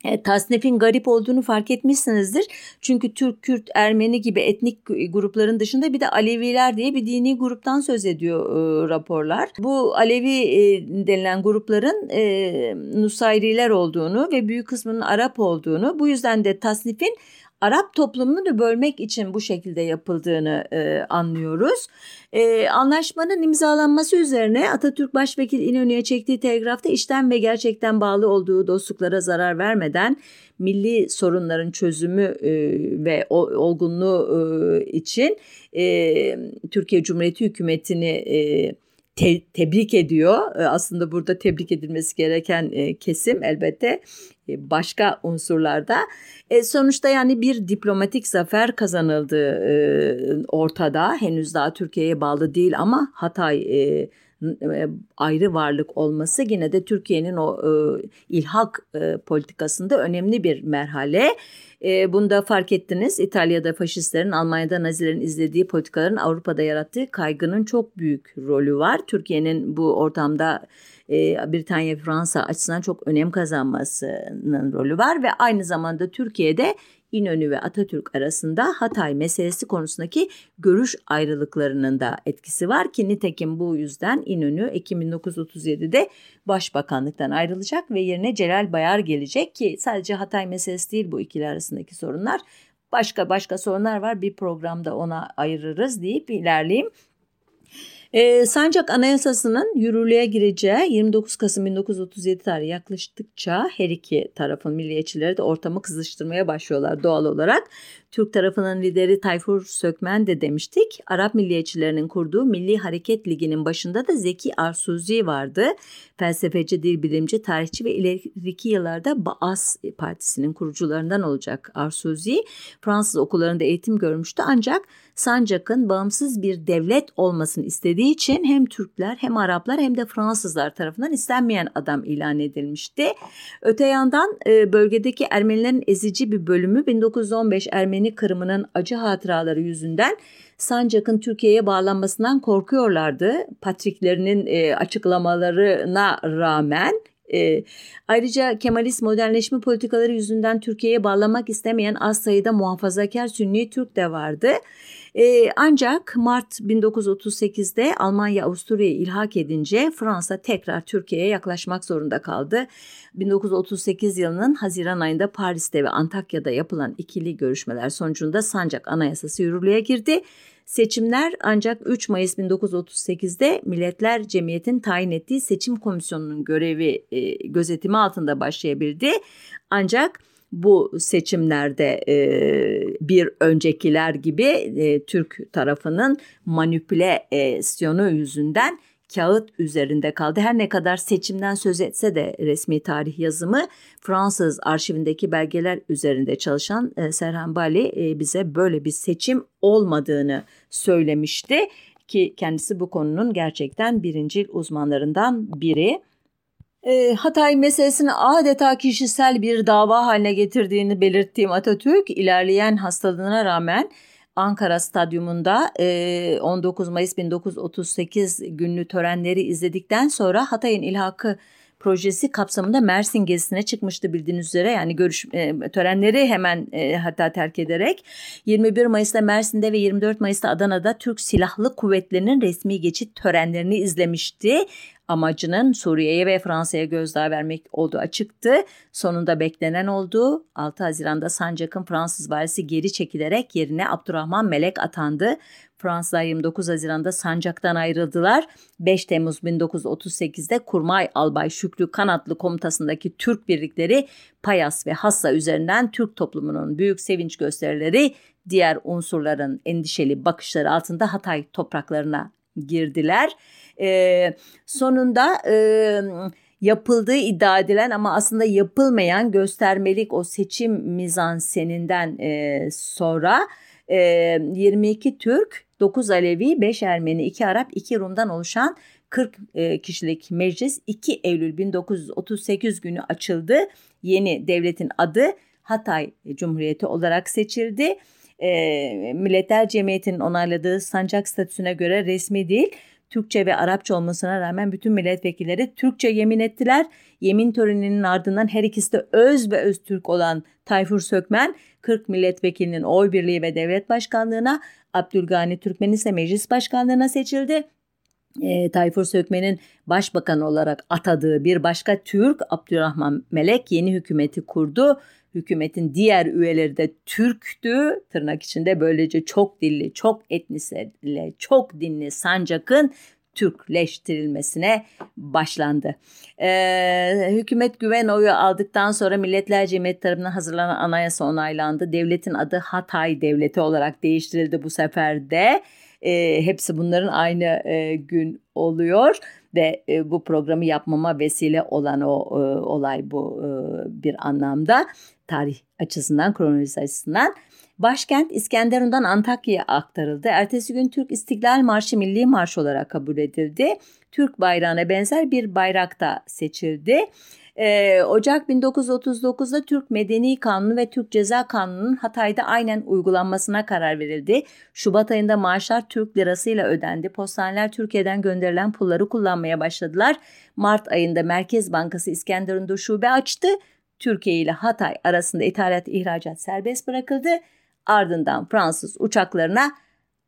E, tasnifin garip olduğunu fark etmişsinizdir. Çünkü Türk, Kürt, Ermeni gibi etnik grupların dışında bir de Aleviler diye bir dini gruptan söz ediyor e, raporlar. Bu Alevi e, denilen grupların e, Nusayriler olduğunu ve büyük kısmının Arap olduğunu bu yüzden de tasnifin Arap toplumunu bölmek için bu şekilde yapıldığını e, anlıyoruz. E, anlaşmanın imzalanması üzerine Atatürk Başvekil İnönü'ye çektiği telgrafta işten ve gerçekten bağlı olduğu dostluklara zarar vermeden milli sorunların çözümü e, ve olgunluğu e, için e, Türkiye Cumhuriyeti hükümetini e, te- tebrik ediyor. E, aslında burada tebrik edilmesi gereken e, kesim elbette e, başka unsurlarda. E, sonuçta yani bir diplomatik zafer kazanıldı e, ortada. Henüz daha Türkiye'ye bağlı değil ama Hatay ayrı varlık olması yine de Türkiye'nin o ilhak politikasında önemli bir merhale. E, bunu da fark ettiniz. İtalya'da faşistlerin, Almanya'da Nazilerin izlediği politikaların Avrupa'da yarattığı kaygının çok büyük rolü var. Türkiye'nin bu ortamda e, Britanya Fransa açısından çok önem kazanmasının rolü var ve aynı zamanda Türkiye'de İnönü ve Atatürk arasında Hatay meselesi konusundaki görüş ayrılıklarının da etkisi var ki nitekim bu yüzden İnönü Ekim 1937'de başbakanlıktan ayrılacak ve yerine Celal Bayar gelecek ki sadece Hatay meselesi değil bu ikili arasındaki sorunlar. Başka başka sorunlar var bir programda ona ayırırız deyip ilerleyeyim. E, Sancak Anayasası'nın yürürlüğe gireceği 29 Kasım 1937 tarihi yaklaştıkça her iki tarafın milliyetçileri de ortamı kızıştırmaya başlıyorlar doğal olarak. Türk tarafının lideri Tayfur Sökmen de demiştik. Arap milliyetçilerinin kurduğu Milli Hareket Ligi'nin başında da Zeki Arsuzi vardı. Felsefeci, dil bilimci, tarihçi ve ileriki yıllarda Baas Partisi'nin kurucularından olacak Arsuzi. Fransız okullarında eğitim görmüştü ancak Sancak'ın bağımsız bir devlet olmasını istediği için hem Türkler hem Araplar hem de Fransızlar tarafından istenmeyen adam ilan edilmişti. Öte yandan e, bölgedeki Ermenilerin ezici bir bölümü 1915 Ermeni kırımının acı hatıraları yüzünden Sancak'ın Türkiye'ye bağlanmasından korkuyorlardı. Patriklerinin e, açıklamalarına rağmen e, ayrıca Kemalist modernleşme politikaları yüzünden Türkiye'ye bağlamak istemeyen az sayıda muhafazakar Sünni Türk de vardı. E, ancak Mart 1938'de Almanya Avusturya'yı ilhak edince Fransa tekrar Türkiye'ye yaklaşmak zorunda kaldı. 1938 yılının Haziran ayında Paris'te ve Antakya'da yapılan ikili görüşmeler sonucunda Sancak Anayasası yürürlüğe girdi. Seçimler ancak 3 Mayıs 1938'de Milletler Cemiyeti'nin tayin ettiği seçim komisyonunun görevi e, gözetimi altında başlayabildi. Ancak bu seçimlerde e, bir öncekiler gibi e, Türk tarafının manipülasyonu yüzünden kağıt üzerinde kaldı. Her ne kadar seçimden söz etse de resmi tarih yazımı Fransız arşivindeki belgeler üzerinde çalışan e, Serhan Bali e, bize böyle bir seçim olmadığını söylemişti ki kendisi bu konunun gerçekten birincil uzmanlarından biri. E, Hatay meselesini adeta kişisel bir dava haline getirdiğini belirttiğim Atatürk ilerleyen hastalığına rağmen Ankara Stadyumunda 19 Mayıs 1938 günlü törenleri izledikten sonra Hatay'ın ilhakı projesi kapsamında Mersin gezisine çıkmıştı bildiğiniz üzere. Yani görüş e, törenleri hemen e, hatta terk ederek 21 Mayıs'ta Mersin'de ve 24 Mayıs'ta Adana'da Türk Silahlı Kuvvetleri'nin resmi geçit törenlerini izlemişti amacının Suriye'ye ve Fransa'ya gözdağı vermek olduğu açıktı. Sonunda beklenen oldu. 6 Haziran'da Sancak'ın Fransız valisi geri çekilerek yerine Abdurrahman Melek atandı. Fransızlar 29 Haziran'da Sancak'tan ayrıldılar. 5 Temmuz 1938'de Kurmay Albay Şükrü Kanatlı komutasındaki Türk birlikleri Payas ve Hassa üzerinden Türk toplumunun büyük sevinç gösterileri diğer unsurların endişeli bakışları altında Hatay topraklarına girdiler. Ee, sonunda e, yapıldığı iddia edilen ama aslında yapılmayan göstermelik o seçim mizanseninden e, sonra e, 22 Türk, 9 Alevi, 5 Ermeni, 2 Arap, 2 Rum'dan oluşan 40 e, kişilik meclis 2 Eylül 1938 günü açıldı. Yeni devletin adı Hatay Cumhuriyeti olarak seçildi. E, Milletler Cemiyeti'nin onayladığı sancak statüsüne göre resmi değil Türkçe ve Arapça olmasına rağmen bütün milletvekilleri Türkçe yemin ettiler. Yemin töreninin ardından her ikisi de öz ve öz Türk olan Tayfur Sökmen 40 milletvekilinin oy birliği ve devlet başkanlığına, Abdülgani Türkmen ise meclis başkanlığına seçildi. E, Tayfur Sökmen'in başbakan olarak atadığı bir başka Türk Abdurrahman Melek yeni hükümeti kurdu hükümetin diğer üyeleri de Türktü. Tırnak içinde böylece çok dilli, çok etnisel, çok dinli Sancak'ın Türkleştirilmesine başlandı. Ee, hükümet güven oyu aldıktan sonra Milletler Cemiyeti tarafından hazırlanan anayasa onaylandı. Devletin adı Hatay Devleti olarak değiştirildi bu sefer de. E, hepsi bunların aynı e, gün oluyor ve e, bu programı yapmama vesile olan o e, olay bu e, bir anlamda tarih açısından kronoloji açısından. Başkent İskenderun'dan Antakya'ya aktarıldı. Ertesi gün Türk İstiklal Marşı Milli Marş olarak kabul edildi. Türk bayrağına benzer bir bayrak da seçildi. Ee, Ocak 1939'da Türk Medeni Kanunu ve Türk Ceza Kanunu'nun Hatay'da aynen uygulanmasına karar verildi. Şubat ayında maaşlar Türk lirasıyla ödendi. Postaneler Türkiye'den gönderilen pulları kullanmaya başladılar. Mart ayında Merkez Bankası İskenderun'da şube açtı. Türkiye ile Hatay arasında ithalat ihracat serbest bırakıldı. Ardından Fransız uçaklarına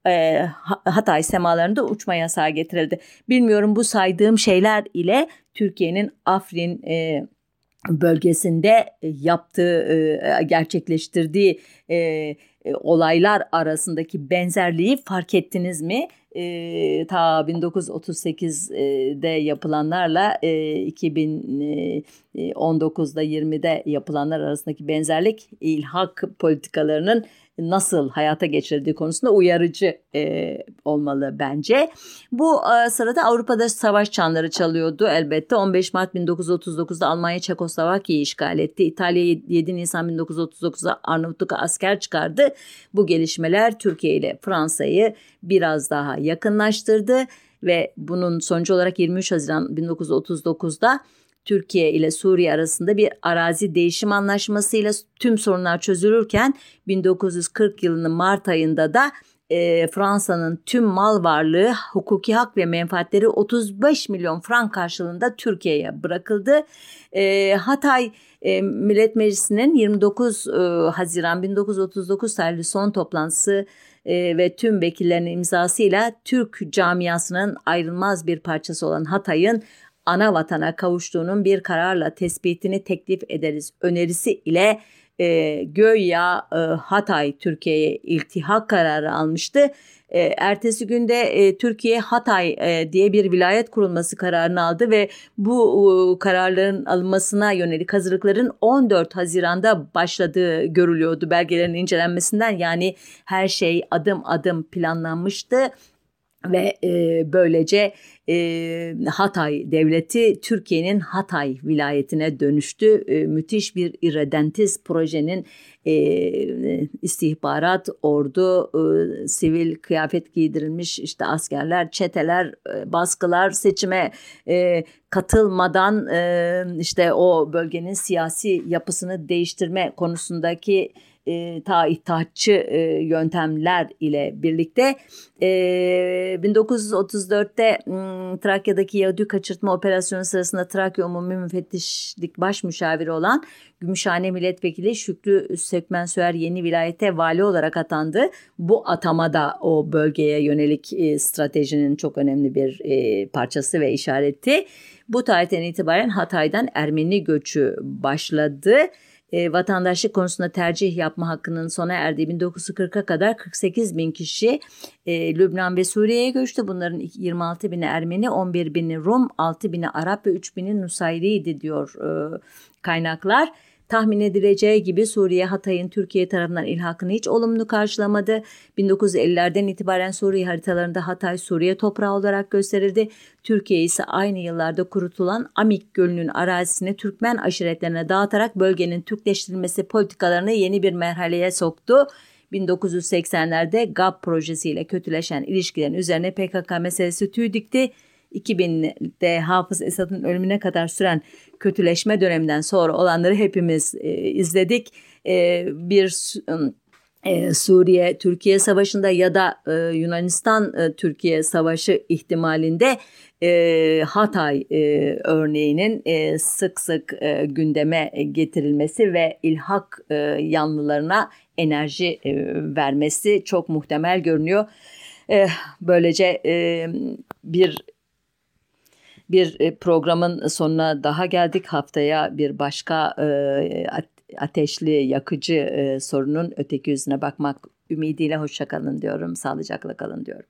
e, Hatay semalarında uçma yasağı getirildi. Bilmiyorum bu saydığım şeyler ile Türkiye'nin Afrin e, bölgesinde yaptığı, e, gerçekleştirdiği e, e, olaylar arasındaki benzerliği fark ettiniz mi? E, ta 1938'de yapılanlarla e, 2019'da 20'de yapılanlar arasındaki benzerlik ilhak politikalarının nasıl hayata geçirildiği konusunda uyarıcı e, olmalı bence. Bu e, sırada Avrupa'da savaş çanları çalıyordu elbette. 15 Mart 1939'da Almanya Çekoslovakya'yı işgal etti. İtalya 7 Nisan 1939'da Arnavutluk'a asker çıkardı. Bu gelişmeler Türkiye ile Fransa'yı biraz daha yakınlaştırdı ve bunun sonucu olarak 23 Haziran 1939'da Türkiye ile Suriye arasında bir arazi değişim anlaşmasıyla tüm sorunlar çözülürken 1940 yılının Mart ayında da e, Fransa'nın tüm mal varlığı, hukuki hak ve menfaatleri 35 milyon frank karşılığında Türkiye'ye bırakıldı. E, Hatay e, Millet Meclisi'nin 29 e, Haziran 1939 tarihli son toplantısı e, ve tüm vekillerin imzasıyla Türk camiasının ayrılmaz bir parçası olan Hatay'ın ana vatana kavuştuğunun bir kararla tespitini teklif ederiz önerisi ile e, Göya e, Hatay Türkiye'ye iltihak kararı almıştı. E, ertesi günde e, Türkiye Hatay e, diye bir vilayet kurulması kararını aldı ve bu e, kararların alınmasına yönelik hazırlıkların 14 Haziran'da başladığı görülüyordu belgelerin incelenmesinden. Yani her şey adım adım planlanmıştı ve e, böylece e, Hatay devleti Türkiye'nin Hatay vilayetine dönüştü. E, müthiş bir irredentiz projenin e, istihbarat, ordu, e, sivil kıyafet giydirilmiş işte askerler, çeteler, e, baskılar seçime e, katılmadan e, işte o bölgenin siyasi yapısını değiştirme konusundaki e, ta itaatçı e, yöntemler ile birlikte e, 1934'te m, Trakya'daki Yahudi kaçırtma operasyonu sırasında Trakya Umumi Müfettişlik Baş Müşaviri olan Gümüşhane Milletvekili Şükrü Sökmensöğer yeni vilayete vali olarak atandı. Bu atama da o bölgeye yönelik e, stratejinin çok önemli bir e, parçası ve işareti. Bu tarihten itibaren Hatay'dan Ermeni göçü başladı e, vatandaşlık konusunda tercih yapma hakkının sona erdiği 1940'a kadar 48 bin kişi e, Lübnan ve Suriye'ye göçtü. Bunların 26 bini Ermeni, 11 bini Rum, 6 bini Arap ve 3 bini Nusayriydi diyor e, kaynaklar. Tahmin edileceği gibi Suriye Hatay'ın Türkiye tarafından ilhakını hiç olumlu karşılamadı. 1950'lerden itibaren Suriye haritalarında Hatay Suriye toprağı olarak gösterildi. Türkiye ise aynı yıllarda kurutulan Amik Gölü'nün arazisini Türkmen aşiretlerine dağıtarak bölgenin Türkleştirilmesi politikalarını yeni bir merhaleye soktu. 1980'lerde GAP projesiyle kötüleşen ilişkilerin üzerine PKK meselesi tüy dikti. 2000'de Hafız Esad'ın ölümüne kadar süren kötüleşme döneminden sonra olanları hepimiz e, izledik. E, bir e, Suriye Türkiye Savaşı'nda ya da e, Yunanistan e, Savaşı ihtimalinde e, Hatay e, örneğinin e, sık sık e, gündeme getirilmesi ve ilhak e, yanlılarına enerji e, vermesi çok muhtemel görünüyor. E, böylece e, bir bir e, programın sonuna daha geldik. Haftaya bir başka e, ateşli, yakıcı e, sorunun öteki yüzüne bakmak ümidiyle hoşçakalın diyorum. Sağlıcakla kalın diyorum.